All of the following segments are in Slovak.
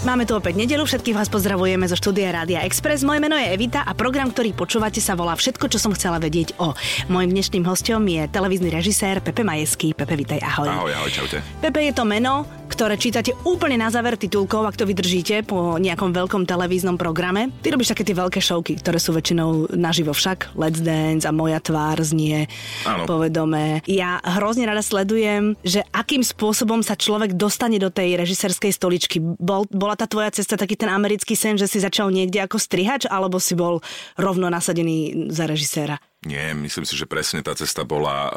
Máme tu opäť nedelu, všetkých vás pozdravujeme zo štúdia Rádia Express. Moje meno je Evita a program, ktorý počúvate sa volá Všetko, čo som chcela vedieť o. Mojím dnešným hostom je televízny režisér Pepe Majeský. Pepe, vitaj, ahoj. Ahoj, ahoj, čaute. Pepe je to meno, ktoré čítate úplne na záver titulkov, ak to vydržíte po nejakom veľkom televíznom programe. Ty robíš také tie veľké šovky, ktoré sú väčšinou naživo však. Let's Dance a Moja tvár znie Áno. povedomé. Ja hrozne rada sledujem, že akým spôsobom sa človek dostane do tej režisérskej stoličky. Bol, bola tá tvoja cesta taký ten americký sen, že si začal niekde ako strihač, alebo si bol rovno nasadený za režiséra? Nie, myslím si, že presne tá cesta bola uh,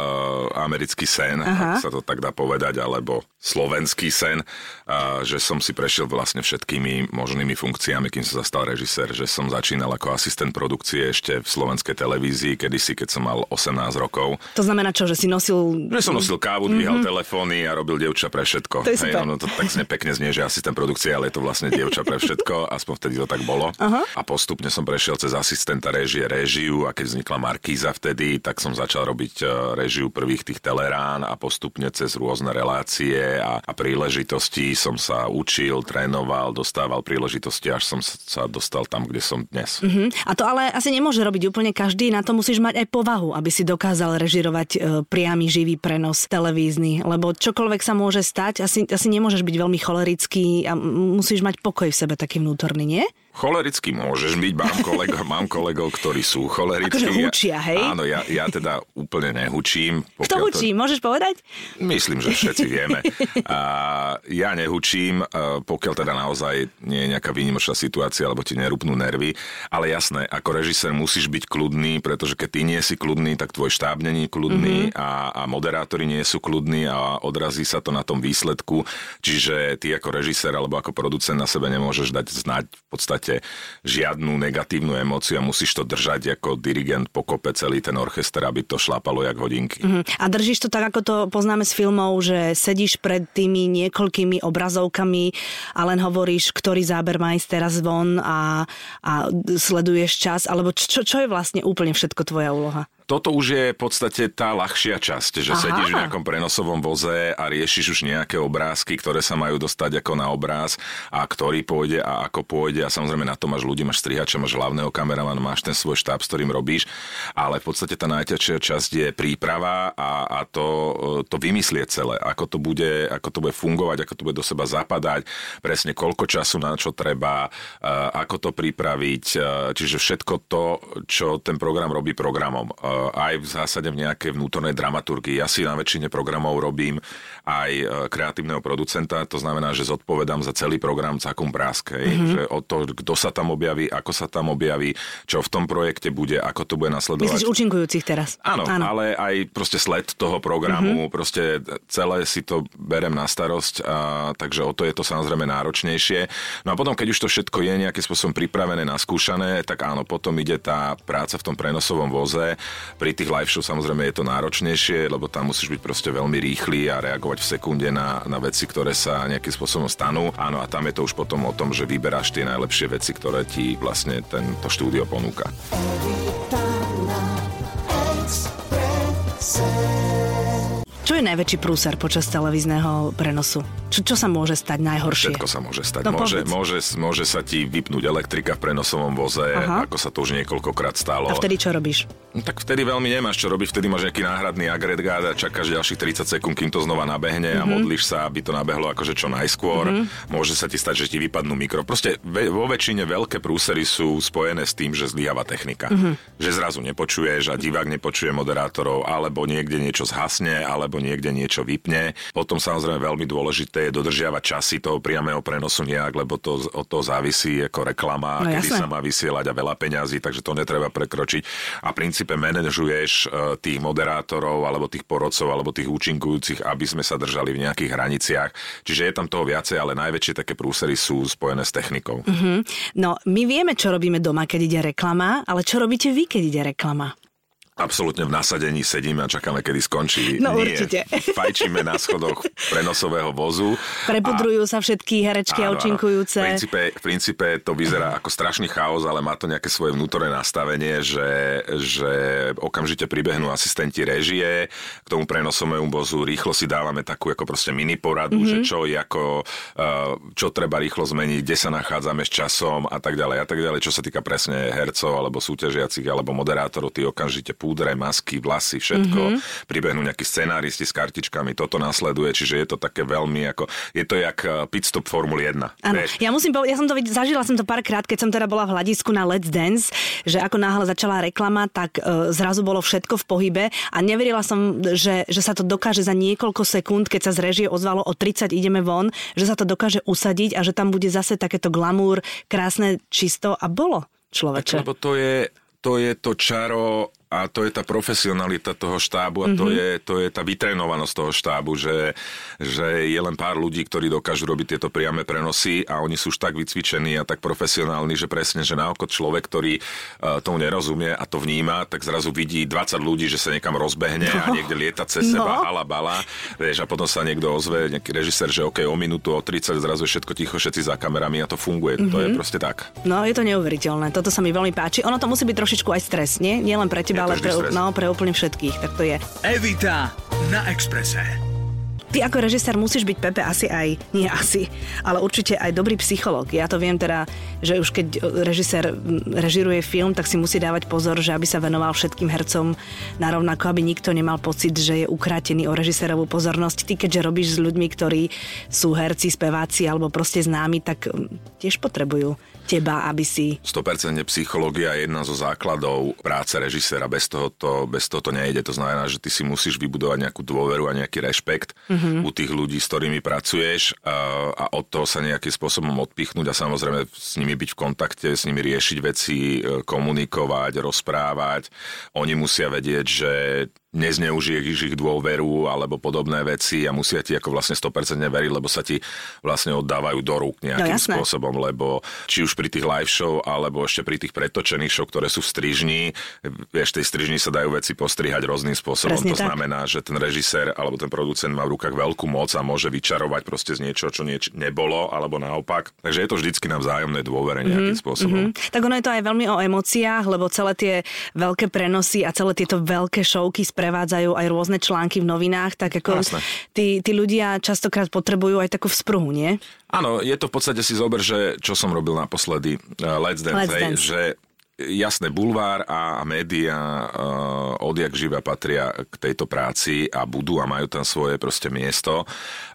americký sen, Aha. ak sa to tak dá povedať, alebo slovenský sen, uh, že som si prešiel vlastne všetkými možnými funkciami, kým som zastal režisér, že som začínal ako asistent produkcie ešte v slovenskej televízii, kedysi, keď som mal 18 rokov. To znamená čo, že si nosil... Že som nosil kávu, dvíhal mm-hmm. telefóny a robil dievča pre všetko. To je super. ono to tak pekne znie, že asistent produkcie, ale je to vlastne dievča pre všetko, aspoň vtedy to tak bolo. Aha. A postupne som prešiel cez asistenta režie, réžiu a keď vznikla Markíza vtedy, tak som začal robiť e, réžiu prvých tých telerán a postupne cez rôzne relácie a, a príležitosti som sa učil, trénoval, dostával príležitosti, až som sa dostal tam, kde som dnes. Mhm. A to ale asi nemôže robiť úplne každý, na to musíš mať aj povahu, aby si dokázal režirovať e, priamy živý prenos televízny, lebo čokoľvek sa môže stať, asi, asi nemôžeš byť veľmi cholerický a musíš mať pokoj v sebe taký vnútorný, nie? Cholerický môžeš byť, mám kolegov, mám kolegov ktorí sú cholerickí. Akože hučia, hej? Áno, ja, ja teda úplne nehučím. Kto hučí, môžeš povedať? Myslím, že všetci vieme. A ja nehučím, pokiaľ teda naozaj nie je nejaká výnimočná situácia, alebo ti nerupnú nervy. Ale jasné, ako režisér musíš byť kľudný, pretože keď ty nie si kľudný, tak tvoj štáb není kľudný mm-hmm. a, a moderátori nie sú kľudní a odrazí sa to na tom výsledku. Čiže ty ako režisér alebo ako producent na sebe nemôžeš dať znať v podstate žiadnu negatívnu emóciu a musíš to držať ako dirigent pokope celý ten orchester, aby to šlápalo jak hodinky. Mhm. A držíš to tak, ako to poznáme z filmov, že sedíš pred tými niekoľkými obrazovkami a len hovoríš, ktorý záber má ísť teraz von a, a sleduješ čas, alebo čo, čo je vlastne úplne všetko tvoja úloha? Toto už je v podstate tá ľahšia časť, že Aha. sedíš v nejakom prenosovom voze a riešiš už nejaké obrázky, ktoré sa majú dostať ako na obráz a ktorý pôjde a ako pôjde a samozrejme na to máš ľudí, máš strihača, máš hlavného kameramana, máš ten svoj štáb, s ktorým robíš, ale v podstate tá najťažšia časť je príprava a, a to, to vymyslieť celé, ako to, bude, ako to bude fungovať, ako to bude do seba zapadať, presne koľko času na čo treba, eh, ako to pripraviť, eh, čiže všetko to, čo ten program robí programom. Eh, Aj v zásade v nejakej vnútornej dramaturgii. Ja si na väčšine programov robím aj eh, kreatívneho producenta, to znamená, že zodpovedám za celý program cakum práske. Mm-hmm. Že o to, kto sa tam objaví, ako sa tam objaví, čo v tom projekte bude, ako to bude nasledovať. Myslíš účinkujúcich teraz? Áno, Áno, ale aj proste sled toho programu, mm-hmm. proste celé si to berem na starosť, a, takže o to je to samozrejme náročnejšie. No a potom, keď už to všetko je nejakým spôsobom pripravené, naskúšané, tak áno, potom ide tá práca v tom prenosovom voze. Pri tých live show samozrejme je to náročnejšie, lebo tam musíš byť proste veľmi rýchly a reagovať v sekunde na, na veci, ktoré sa nejakým spôsobom stanú. Áno, a tam je to už potom o tom, že vyberáš tie najlepšie veci, ktoré ti vlastne tento štúdio ponúka. Čo je najväčší prúser počas televízneho prenosu? Čo, čo sa môže stať najhoršie? Všetko sa môže stať. No, môže, povedz. môže, môže sa ti vypnúť elektrika v prenosovom voze, Aha. ako sa to už niekoľkokrát stalo. A vtedy čo robíš? No, tak vtedy veľmi nemáš čo robiť, vtedy máš nejaký náhradný agregát a čakáš ďalších 30 sekúnd, kým to znova nabehne Mhm. a modlíš sa, aby to nabehlo akože čo najskôr. Môže sa ti stať, že ti vypadnú mikro. Proste ve- vo väčšine veľké prúsery sú spojené s tým, že zlyháva technika. Mhm. Že zrazu nepočuješ a divák nepočuje moderátorov, alebo niekde niečo zhasne, alebo niekde niečo vypne. Potom samozrejme veľmi dôležité je dodržiavať časy toho priamého prenosu nejak, lebo to od toho závisí ako reklama, No kedy jasné. sa má vysielať a veľa peňazí, takže to netreba prekročiť. A v princípe manažuješ e, tých moderátorov, alebo tých porodcov, alebo tých účinkujúcich, aby sme sa držali v nejakých hraniciach. Čiže je tam toho viacej, ale najväčšie také prúsery sú spojené s technikou. No, my vieme, čo robíme doma, keď ide reklama, ale čo robíte vy, keď ide reklama? Absolútne v nasadení sedíme a čakáme, kedy skončí. No Nie. určite. Fajčíme na schodoch prenosového vozu. Prepudrujú sa všetky herečky a Áno, účinkujúce. V princípe, v princípe to vyzerá ako strašný chaos, ale má to nejaké svoje vnútorné nastavenie, že, že okamžite pribehnú asistenti režie k tomu prenosovému vozu, rýchlo si dávame takú ako proste mini poradu, Mhm. mm-hmm. že čo, ako, uh, čo treba rýchlo zmeniť, kde sa nachádzame s časom a tak ďalej a tak ďalej. Čo sa týka presne hercov alebo súťažiacich alebo moderátorov, tí okamžite púdre, masky, vlasy, všetko. Mhm. Mm-hmm. Pribehnú nejakí scenáristi s kartičkami, toto nasleduje, čiže je to také veľmi ako, je to jak eh, pit stop Formuly 1. Áno, ja musím povedať, ja som to zažila som to párkrát, keď som teda bola v hľadisku na Let's Dance, že ako náhle začala reklama, tak e, zrazu bolo všetko v pohybe a neverila som, že, že sa to dokáže za niekoľko sekúnd, keď sa z režie ozvalo o 30 ideme von, že sa to dokáže usadiť a že tam bude zase takéto glamúr, krásne, čisto a bolo človeče. Lebo to je, to je to čaro a to je tá profesionalita toho štábu a Mhm. to, je, to je tá vytrénovanosť toho štábu, že, že je len pár ľudí, ktorí dokážu robiť tieto priame prenosy a oni sú už tak vycvičení a tak profesionálni, že presne, že na oko človek, ktorý uh, tomu nerozumie a to vníma, tak zrazu vidí 20 ľudí, že sa niekam rozbehne a niekde lieta cez No. seba, hala bala, vieš, a potom sa niekto ozve, nejaký režisér, že OK, o minútu, o 30, zrazu je všetko ticho, všetci za kamerami a to funguje. To Mhm. je proste tak. No, je to neuveriteľné. Toto sa mi veľmi páči. Ono to musí byť trošičku aj stres, nie? Nie len pre teba, to ale pre, stres. no, pre úplne všetkých. Tak to je. Evita na Exprese. Ty ako režisér musíš byť, Pepe, asi aj, nie asi, ale určite aj dobrý psychológ. Ja to viem teda, že už keď režisér mm, režiruje film, tak si musí dávať pozor, že aby sa venoval všetkým hercom narovnako, aby nikto nemal pocit, že je ukrátený o režisérovú pozornosť. Ty, keďže robíš s ľuďmi, ktorí sú herci, speváci alebo proste známi, tak tiež potrebujú teba, aby si... 100% psychológia je jedna zo základov práce režiséra. Bez toho, to, bez toho to nejde. To znamená, že ty si musíš vybudovať nejakú dôveru a nejaký rešpekt mm-hmm. u tých ľudí, s ktorými pracuješ a, a od toho sa nejakým spôsobom odpichnúť a samozrejme s nimi byť v kontakte, s nimi riešiť veci, e, komunikovať, rozprávať. Oni musia vedieť, že nezneužiješ ich dôveru alebo podobné veci a musia ti ako vlastne 100% veriť, lebo sa ti vlastne oddávajú do rúk nejakým No, jasné. spôsobom, lebo či už pri tých live show alebo ešte pri tých pretočených show, ktoré sú v strižni, vieš, tej strižni sa dajú veci postrihať rôznym spôsobom. Presne to tak. znamená, že ten režisér alebo ten producent má v rukách veľkú moc a môže vyčarovať proste z niečo, čo nieč- nebolo, alebo naopak. Takže je to vždycky na vzájomnej dôvere nejakým spôsobom. Hm? Tak ono je to aj veľmi o emóciách, lebo celé tie veľké prenosy a celé tieto veľké šovky sprevádzajú aj rôzne články v novinách, tak ako tí, tí ľudia častokrát potrebujú aj takú vzpruhu, nie? Áno, je to v podstate si zober, že čo som robil naposledy uh, Let's Dance, Let's hej, Dance. že jasné, bulvár a média uh, odjak živa patria k tejto práci a budú a majú tam svoje proste miesto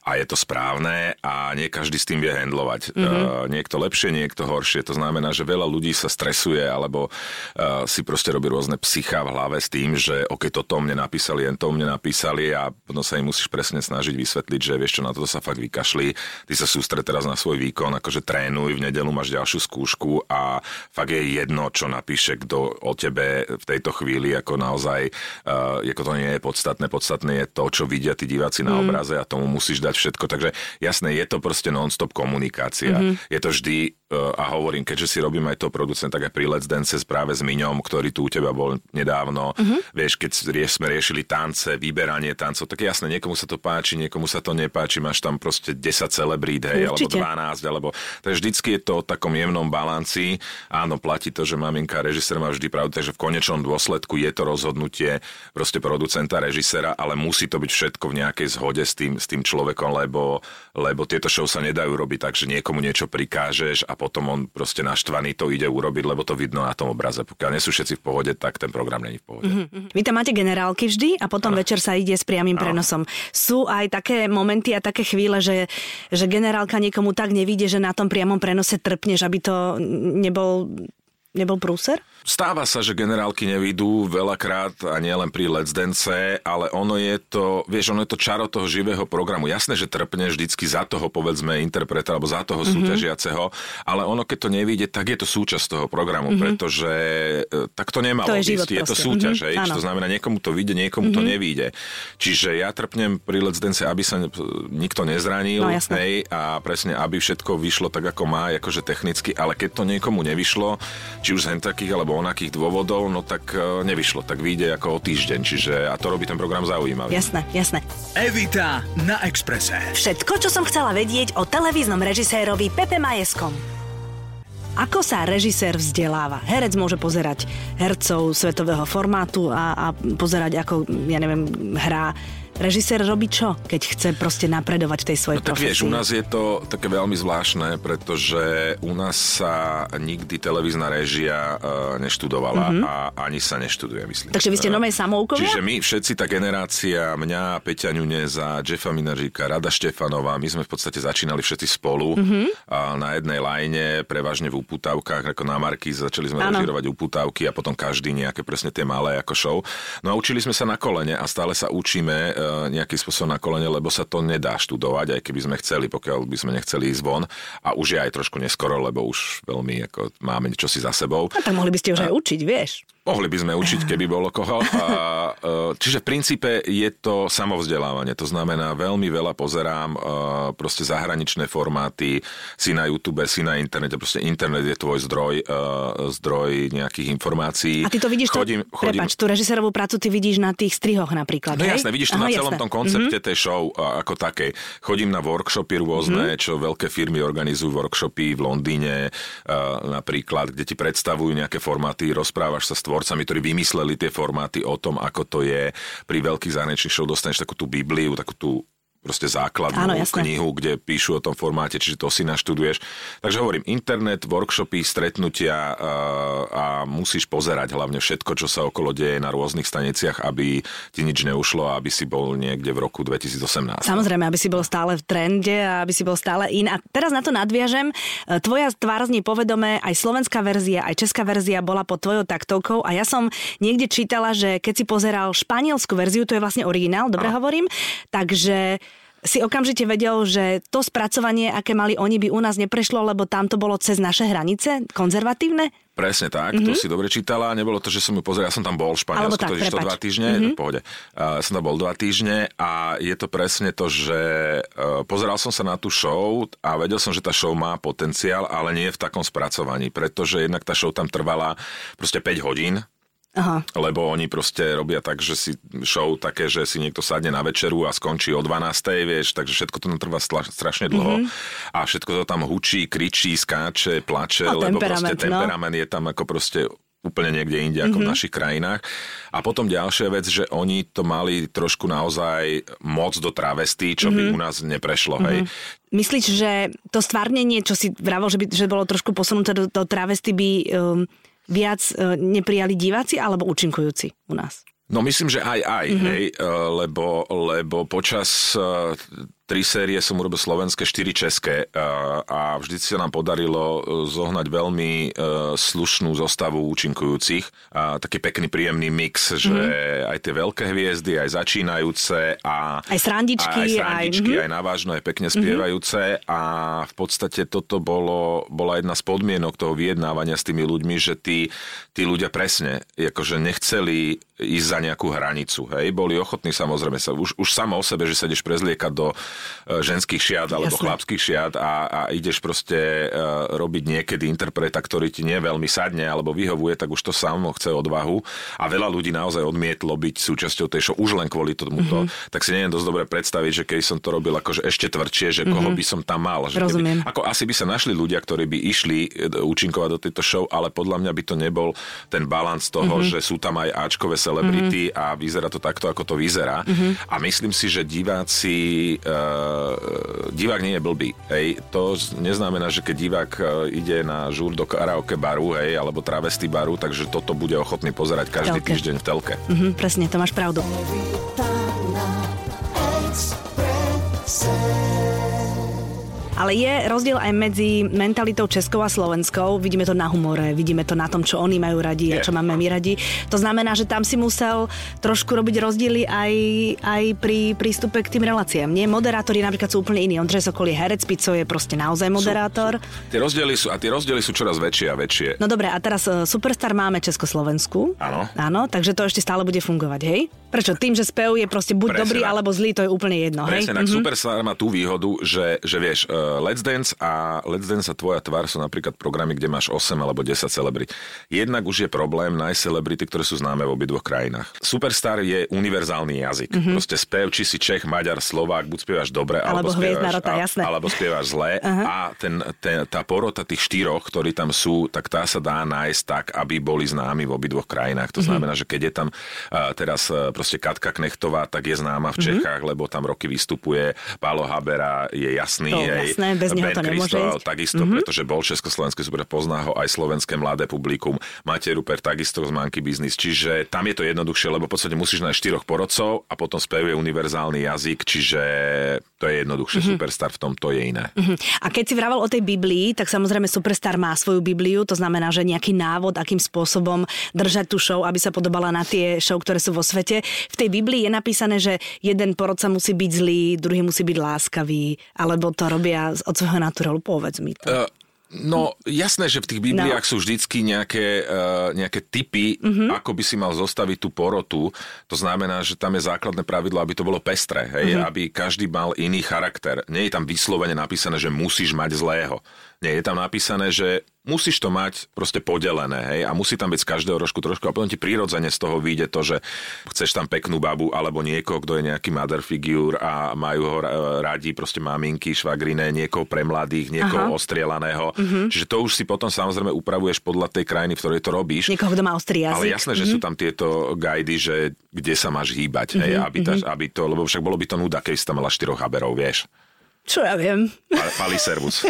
a je to správne a nie každý s tým vie handlovať. Mm-hmm. Niekto lepšie, niekto horšie. To znamená, že veľa ľudí sa stresuje alebo uh, si proste robí rôzne psychá v hlave s tým, že ok, toto mne napísali, jen to mne napísali a potom sa im musíš presne snažiť vysvetliť, že vieš čo, na toto sa fakt vykašli, ty sa sústred teraz na svoj výkon, akože trénuj, v nedelu máš ďalšiu skúšku a fakt je jedno, čo napíše kto o tebe v tejto chvíli, ako naozaj, uh, ako to nie je podstatné, podstatné je to, čo vidia tí diváci na obraze a tomu musíš dať všetko. Takže jasné, je to proste non-stop komunikácia. Mm-hmm. Je to vždy, uh, a hovorím, keďže si robím aj to producent, tak aj pri Let's Dance práve s Miňom, ktorý tu u teba bol nedávno, mm-hmm. vieš, keď sme riešili tance, vyberanie tancov, tak jasné, niekomu sa to páči, niekomu sa to nepáči, máš tam proste 10 celebrít, hej, alebo Určite. 12, alebo... Takže vždycky je to o takom jemnom balanci. Áno, platí to, že maminka a režisér má vždy pravdu, takže v konečnom dôsledku je to rozhodnutie proste producenta, režisera, ale musí to byť všetko v nejakej zhode s tým, s tým človekom, lebo, lebo tieto show sa nedajú robiť tak, že niekomu niečo prikážeš a potom on proste naštvaný to ide urobiť, lebo to vidno na tom obraze. Pokiaľ nie sú všetci v pohode, tak ten program není v pohode. Mm-hmm. Vy tam máte generálky vždy a potom ano. večer sa ide s priamým prenosom. Sú aj také momenty a také chvíle, že, že generálka niekomu tak nevidie, že na tom priamom prenose trpneš, aby to nebol, nebol prúser? Stáva sa, že generálky nevidú veľakrát a nie len pri Let's Dance, ale ono je to, vieš, ono je to čaro toho živého programu. Jasné, že trpne vždycky za toho, povedzme, interpreta alebo za toho mm-hmm. súťažiaceho, ale ono, keď to nevíde, tak je to súčasť toho programu, mm-hmm. pretože e, tak to nemalo To je život je to súťaž, Mhm, hej, to znamená, niekomu to vyjde, niekomu mm-hmm. to nevíde. Čiže ja trpnem pri Let's Dance, aby sa nikto nezranil, No, jasné. hej, a presne, aby všetko vyšlo tak, ako má, akože technicky, ale keď to niekomu nevyšlo, či už z takých alebo onakých dôvodov, no tak uh, nevyšlo. Tak vyjde ako o týždeň, čiže a to robí ten program zaujímavý. Jasné, jasné. Evita na Exprese. Všetko, čo som chcela vedieť o televíznom režisérovi Pepe Majeskom. Ako sa režisér vzdeláva? Herec môže pozerať hercov svetového formátu a, a pozerať, ako, ja neviem, hrá režisér robí čo, keď chce proste napredovať v tej svojej no, tak profesii? vieš, u nás je to také veľmi zvláštne, pretože u nás sa nikdy televízna režia uh, neštudovala mm-hmm. a ani sa neštuduje, myslím. Takže vy ste nové samoukovia? Čiže my všetci, tá generácia, mňa, Peťa Ňuneza, Jeffa Minažíka, Rada Štefanová, my sme v podstate začínali všetci spolu mm-hmm. a na jednej lajne, prevažne v uputávkach, ako na Marky, začali sme režirovať uputávky a potom každý nejaké presne tie malé ako show. No a učili sme sa na kolene a stále sa učíme uh, nejakým spôsobom na kolene, lebo sa to nedá študovať, aj keby sme chceli, pokiaľ by sme nechceli ísť von. A už je aj trošku neskoro, lebo už veľmi ako, máme niečo si za sebou. A tak mohli by ste už a... aj učiť, vieš. Mohli by sme učiť, keby bolo koho. A, e, čiže v princípe je to samovzdelávanie. To znamená, veľmi veľa pozerám e, proste zahraničné formáty, si na YouTube, si na internete. Proste internet je tvoj zdroj, e, zdroj nejakých informácií. A ty to vidíš, chodím, to, chodím, prepač, tú režisérovú prácu ty vidíš na tých strihoch napríklad, No hej? jasné, vidíš to Aha, na celom jasné. tom koncepte mm-hmm. tej show ako takej. Chodím na workshopy rôzne, mm-hmm. čo veľké firmy organizujú workshopy v Londýne napríklad, kde ti predstavujú nejaké formáty, rozprávaš sa s tvorcami, ktorí vymysleli tie formáty o tom, ako to je. Pri veľkých zahraničných show dostaneš takú tú Bibliu, takú tú proste základnú Áno, knihu, kde píšu o tom formáte, čiže to si naštuduješ. Takže hovorím, internet, workshopy, stretnutia a, a musíš pozerať hlavne všetko, čo sa okolo deje na rôznych staniciach, aby ti nič neušlo a aby si bol niekde v roku 2018. Samozrejme, aby si bol stále v trende a aby si bol stále in. A teraz na to nadviažem. Tvoja tvár znie povedomé, aj slovenská verzia, aj česká verzia bola pod tvojou taktovkou a ja som niekde čítala, že keď si pozeral španielsku verziu, to je vlastne originál, dobre a. hovorím, takže si okamžite vedel, že to spracovanie, aké mali oni, by u nás neprešlo, lebo tam to bolo cez naše hranice, konzervatívne? Presne tak, mm-hmm. to mhm. si dobre čítala. Nebolo to, že som ju pozeral, ja som tam bol v Španielsku, tak, totiž to dva týždne, mm-hmm. v pohode. Uh, som tam bol dva týždne a je to presne to, že uh, pozeral som sa na tú show a vedel som, že tá show má potenciál, ale nie v takom spracovaní, pretože jednak tá show tam trvala proste 5 hodín, Aha. Lebo oni proste robia tak, že si show také, že si niekto sadne na večeru a skončí o 12. vieš, takže všetko to nám trvá strašne dlho mm-hmm. a všetko to tam hučí, kričí, skáče, plače, no, lebo proste no. temperament je tam ako proste úplne niekde inde ako mm-hmm. v mhm. našich krajinách. A potom ďalšia vec, že oni to mali trošku naozaj moc do travesty, čo mm-hmm. by mhm. u nás neprešlo, mm-hmm. hej. Myslíš, že to stvárnenie, čo si vravol, že, by, že bolo trošku posunuté do, do travesty, by um, viac e, neprijali diváci alebo účinkujúci u nás? No myslím, že aj aj, mm-hmm. hej, e, lebo, lebo počas e, tri série som urobil slovenské, štyri české a vždy sa nám podarilo zohnať veľmi slušnú zostavu účinkujúcich. A taký pekný, príjemný mix, že mm. aj tie veľké hviezdy, aj začínajúce a aj srandičky, aj, srandičky, aj, aj navážno, aj pekne spievajúce mm-hmm. a v podstate toto bolo, bola jedna z podmienok toho vyjednávania s tými ľuďmi, že tí, tí ľudia presne akože nechceli ísť za nejakú hranicu. Hej? Boli ochotní samozrejme sa, už, už samo o sebe, že sa ideš prezliekať do uh, ženských šiat alebo Jasne. chlapských šiat a, a ideš proste uh, robiť niekedy interpreta, ktorý ti nie veľmi sadne alebo vyhovuje, tak už to samo chce odvahu. A veľa ľudí naozaj odmietlo byť súčasťou tej show už len kvôli tomuto. Mm-hmm. Tak si neviem dosť dobre predstaviť, že keď som to robil akože ešte tvrdšie, že mm-hmm. koho by som tam mal. Že Rozumiem. Keby, ako asi by sa našli ľudia, ktorí by išli e, účinkovať do tejto show, ale podľa mňa by to nebol ten balans toho, mm-hmm. že sú tam aj Ačkové celebrity mm-hmm. a vyzerá to takto, ako to vyzerá. Mm-hmm. A myslím si, že diváci, uh, divák nie je blbý. Hej. To neznamená, že keď divák uh, ide na žúr do karaoke baru, hej, alebo travesty baru, takže toto bude ochotný pozerať každý telke. týždeň v telke. Mm-hmm, presne, to máš pravdu. Ale je rozdiel aj medzi mentalitou českou a slovenskou. Vidíme to na humore, vidíme to na tom, čo oni majú radi a čo máme my radi. To znamená, že tam si musel trošku robiť rozdiely aj, aj pri prístupe k tým reláciám. Nie, moderátori napríklad sú úplne iní. Ondřej Sokol je herec, Pico je proste naozaj moderátor. Sú, sú, tie rozdiely sú, a tie rozdiely sú čoraz väčšie a väčšie. No dobre, a teraz uh, Superstar máme Československu. Áno. Áno, takže to ešte stále bude fungovať, hej? Prečo? Tým, že spev je proste buď Presne dobrý, tak. alebo zlý, to je úplne jedno, Presne, hej? tak mm-hmm. Superstar má tú výhodu, že, že vieš, uh, Let's Dance a Let's Dance a Tvoja tvár sú napríklad programy, kde máš 8 alebo 10 celebrit. Jednak už je problém nájsť celebrity, ktoré sú známe v obidvoch krajinách. Superstar je univerzálny jazyk. Mm-hmm. Proste spev, či si Čech, Maďar, Slovák, buď spievaš dobre, alebo, alebo spievaš, rota, jasné. alebo spievaš zle. Uh-huh. A ten, ten, tá porota tých štyroch, ktorí tam sú, tak tá sa dá nájsť tak, aby boli známi v obidvoch krajinách. To znamená, mm-hmm. že keď je tam uh, teraz uh, proste Katka Knechtová, tak je známa v Čechách, mm-hmm. lebo tam roky vystupuje. Pálo Habera je jasný. To, jej, jasné, bez neho to nemôže ísť. takisto, mm-hmm. pretože bol Československý super, pozná ho aj slovenské mladé publikum. Matej Ruper takisto z Monkey Business, čiže tam je to jednoduchšie, lebo v podstate musíš nájsť štyroch porodcov a potom spevuje univerzálny jazyk, čiže to je jednoduchšie. Mm-hmm. Superstar v tom to je iné. Mm-hmm. A keď si vravel o tej Biblii, tak samozrejme Superstar má svoju Bibliu, to znamená, že nejaký návod, akým spôsobom držať tú show, aby sa podobala na tie show, ktoré sú vo svete. V tej Biblii je napísané, že jeden porodca musí byť zlý, druhý musí byť láskavý, alebo to robia od svojho naturálu, povedz mi to. Uh, No jasné, že v tých Bibliách no. sú vždycky nejaké, uh, nejaké typy, uh-huh. ako by si mal zostaviť tú porotu. To znamená, že tam je základné pravidlo, aby to bolo pestré, hej? Uh-huh. aby každý mal iný charakter. Nie je tam vyslovene napísané, že musíš mať zlého. Nie, je tam napísané, že musíš to mať proste podelené, hej, a musí tam byť z každého rožku trošku a potom ti prirodzene z toho vyjde to, že chceš tam peknú babu alebo niekoho, kto je nejaký mother figure a majú ho radi proste maminky, švagrine, niekoho pre mladých, niekoho Aha. ostrielaného. Mm-hmm. Čiže to už si potom samozrejme upravuješ podľa tej krajiny, v ktorej to robíš. Niekoho, kto má ostrý jazyk. Ale jasné, že mm-hmm. sú tam tieto guidy, že kde sa máš hýbať, mm-hmm. hej, mhm, aby, ta, mhm. aby to, lebo však bolo by to nuda, keby si tam mala štyroch haberov, vieš. Čo ja viem. Pali servus.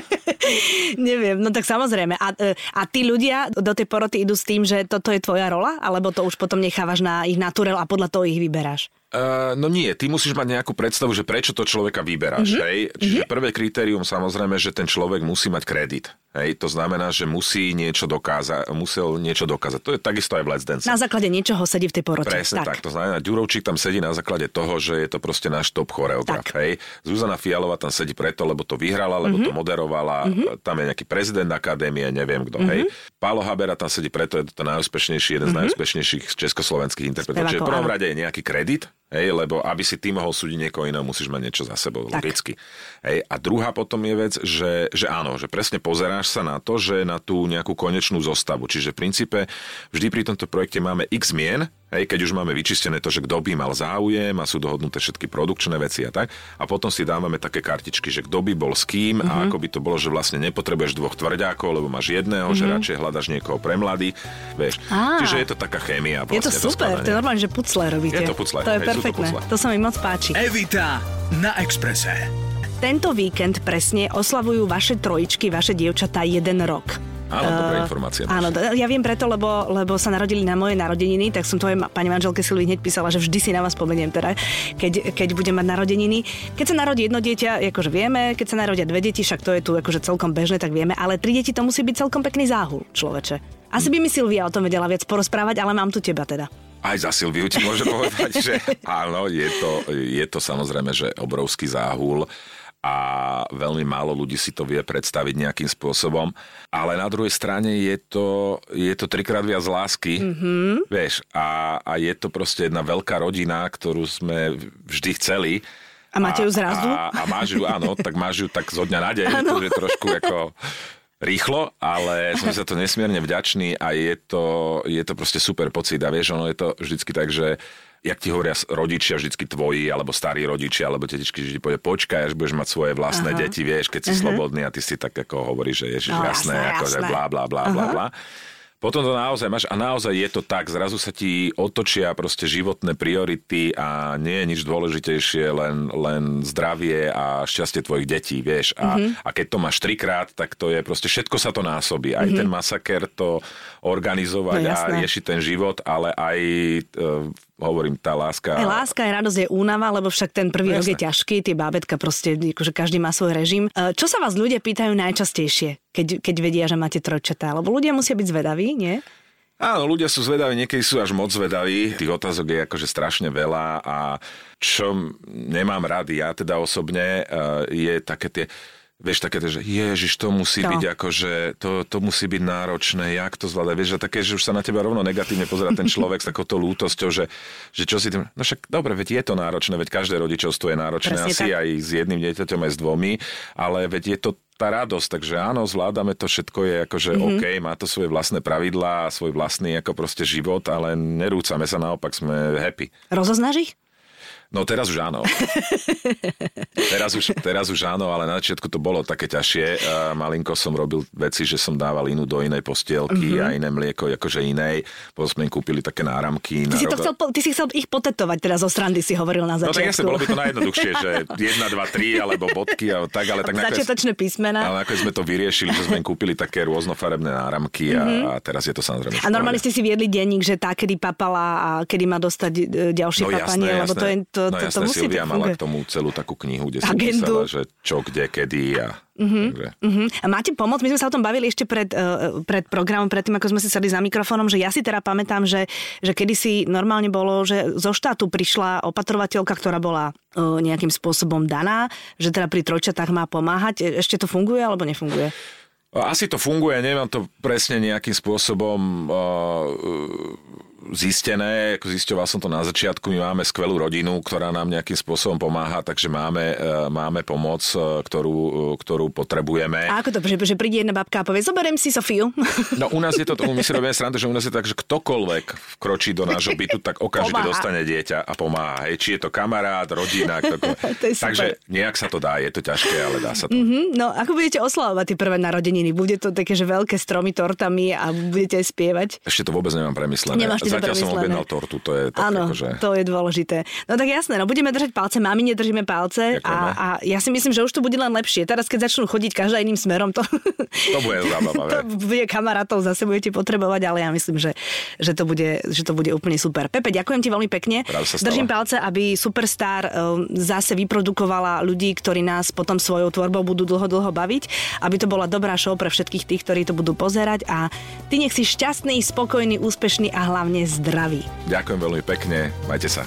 Neviem, no tak samozrejme. A, e, a tí ľudia do tej poroty idú s tým, že toto je tvoja rola? Alebo to už potom nechávaš na ich naturel a podľa toho ich vyberáš? Uh, no nie, ty musíš mať nejakú predstavu, že prečo to človeka vyberáš. Mm-hmm. Hej? Čiže mm-hmm. prvé kritérium samozrejme, že ten človek musí mať kredit. Hej? To znamená, že musí niečo dokázať, musel niečo dokázať. To je takisto aj v Let's Dance. Na základe niečoho sedí v tej porote. Presne tak. tak. To znamená, Ďurovčík tam sedí na základe toho, že je to proste náš top choreograf. Tak. Hej? Zuzana Fialová tam sedí preto, lebo to vyhrala, lebo mm-hmm. to moderovala. Mm-hmm. Tam je nejaký prezident akadémie, neviem kto. Mm-hmm. Hej? Pálo Habera tam sedí preto, je to najúspešnejší, jeden mm-hmm. z mhm. najúspešnejších československých interpretov. Čiže v prvom rade je nejaký kredit, Hej, lebo aby si ty mohol súdiť niekoho iného, musíš mať niečo za sebou, tak. logicky. Hej, a druhá potom je vec, že, že áno, že presne pozeráš sa na to, že na tú nejakú konečnú zostavu. Čiže v princípe vždy pri tomto projekte máme x mien, Hej, keď už máme vyčistené to, že kto by mal záujem a sú dohodnuté všetky produkčné veci a tak. A potom si dávame také kartičky, že kto by bol s kým mm-hmm. a mhm. ako by to bolo, že vlastne nepotrebuješ dvoch tvrďákov, lebo máš jedného, mm-hmm. že radšej hľadaš niekoho pre mladý. Vieš. Čiže je to taká chémia. Vlastne, je to super, to, to je normálne, že pucle robíte. Je to pucle. To je Hej, perfektné. To, to sa mi moc páči. Evita na Exprese. Tento víkend presne oslavujú vaše trojičky, vaše dievčatá jeden rok. Áno, dobrá uh, informácia. Áno, ja viem preto, lebo, lebo sa narodili na moje narodeniny, tak som tvojej pani manželke Silvi hneď písala, že vždy si na vás spomeniem teda, keď, keď budem mať narodeniny. Keď sa narodí jedno dieťa, akože vieme, keď sa narodia dve deti, však to je tu akože celkom bežné, tak vieme, ale tri deti to musí byť celkom pekný záhul, človeče. Asi by mi Silvia o tom vedela viac porozprávať, ale mám tu teba teda. Aj za Silviu ti môže povedať, že áno, je to, je to samozrejme, že obrovský záhul a veľmi málo ľudí si to vie predstaviť nejakým spôsobom. Ale na druhej strane je to, je to trikrát viac lásky, mm-hmm. vieš, a, a je to proste jedna veľká rodina, ktorú sme vždy chceli. A máte ju zrazu? A, a máš ju, áno, tak máš ju tak zo dňa na deň, to je trošku ako rýchlo, ale som sa to nesmierne vďačný a je to, je to proste super pocit a vieš, ono je to vždycky tak, že jak ti hovoria rodičia vždycky tvoji, alebo starí rodičia, alebo tetičky, že ti povie, počkaj, až budeš mať svoje vlastné Aha. deti, vieš, keď si uh-huh. slobodný a ty si tak ako hovoríš, že ježiš, no, jasné, jasné, ako, jasné. že blá, blá, blá, blá, blá. Potom to naozaj máš a naozaj je to tak, zrazu sa ti otočia proste životné priority a nie je nič dôležitejšie, len, len zdravie a šťastie tvojich detí, vieš. A, mm-hmm. a keď to máš trikrát, tak to je proste, všetko sa to násobí. Aj mm-hmm. ten masaker to organizovať no, a riešiť ten život, ale aj e, hovorím, tá láska... Aj láska, aj radosť je únava, lebo však ten prvý rok je ťažký, tie bábetka proste, akože každý má svoj režim. E, čo sa vás ľudia pýtajú najčastejšie, keď, keď vedia, že máte trojčatá? Lebo ľudia musia byť zvedaví, nie? Áno, ľudia sú zvedaví, niekedy sú až moc zvedaví. Tých otázok je akože strašne veľa a čo nemám rád ja teda osobne, e, je také tie Vieš, také, že ježiš, to musí To. byť ako, že to, to musí byť náročné, jak to zvládať. Vieš, že také, že už sa na teba rovno negatívne pozerá ten človek s takouto lútosťou, že, že čo si tým... No však dobre, veď je to náročné, veď každé rodičovstvo je náročné, Presne asi tak. aj s jedným dieťaťom, aj s dvomi, ale veď je to tá radosť, takže áno, zvládame to, všetko je akože Mhm. mm-hmm. OK, má to svoje vlastné pravidlá, svoj vlastný ako proste život, ale nerúcame sa, naopak sme happy. Rozoznáš ich? No teraz už áno. teraz, už, teraz už áno, ale na začiatku to bolo také ťažšie. Malinko som robil veci, že som dával inú do inej postielky Mhm. mm-hmm. a iné mlieko akože inej. Potom sme im kúpili také náramky. Ty na si, to chcel, ty si chcel ich potetovať teraz zo srandy, si hovoril na No začiatku. tak jasne, bolo by to najjednoduchšie, že 1, 2, 3 alebo bodky a tak, ale tak nakoniec, Začiatočné písmena. ale nakoniec sme to vyriešili, že sme im kúpili také rôznofarebné náramky a, Mhm. a teraz je to samozrejme. A normálne ste si viedli denník, že tá, kedy papala a kedy má dostať e, ďalšie No papanie, jasné, lebo to, je, to, no to, to jasné, musí Silvia mala k tomu celú takú knihu, kde si Agendu. písala, že čo, kde, kedy a... Mm-hmm. Uh-huh. A máte pomoc? My sme sa o tom bavili ešte pred, uh, pred programom, predtým, ako sme si sadli za mikrofónom, že ja si teda pamätám, že, že kedysi normálne bolo, že zo štátu prišla opatrovateľka, ktorá bola uh, nejakým spôsobom daná, že teda pri trojčatách má pomáhať. E- Ešte to funguje alebo nefunguje? Asi to funguje, neviem to presne nejakým spôsobom uh, zistené, ako zisťoval som to na začiatku, my máme skvelú rodinu, ktorá nám nejakým spôsobom pomáha, takže máme, uh, máme pomoc, uh, ktorú, uh, ktorú potrebujeme. A ako to, že, že príde jedna babka a povie, zoberiem si Sofiu. No u nás je to, my si robíme srandu, že u nás je tak, že ktokoľvek vkročí do nášho bytu, tak okamžite Pomáha. dostane dieťa a pomáha. Hej, či je to kamarát, rodina, ktokoľvek. To je super. Takže nejak sa to dá, je to ťažké, ale dá sa to. Hm, No, ako budete oslavovať tie prvé narodeniny? Bude to také, že veľké stromy tortami a budete aj spievať? Ešte to vôbec nemám premyslené. Nemáš Zatiaľ som objednal tortu, to je tak Áno, akože... to je dôležité. No tak jasné, no budeme držať palce, mami nedržíme palce a, Ďakujeme. a ja si myslím, že už to bude len lepšie. Teraz, keď začnú chodiť každá iným smerom, to, To bude zábava, to bude kamarátov, zase budete potrebovať, ale ja myslím, že, že, to, bude, že to bude úplne super. Pepe, ďakujem ti veľmi pekne. Držím palce, aby Superstar um, zase vyprodukovala ľudí, ktorí nás potom svojou tvorbou budú dlho, dlho baviť, aby to bola dobrá show pre všetkých tých, ktorí to budú pozerať a ty nech si šťastný, spokojný, úspešný a hlavne zdravý. Ďakujem veľmi pekne, majte sa.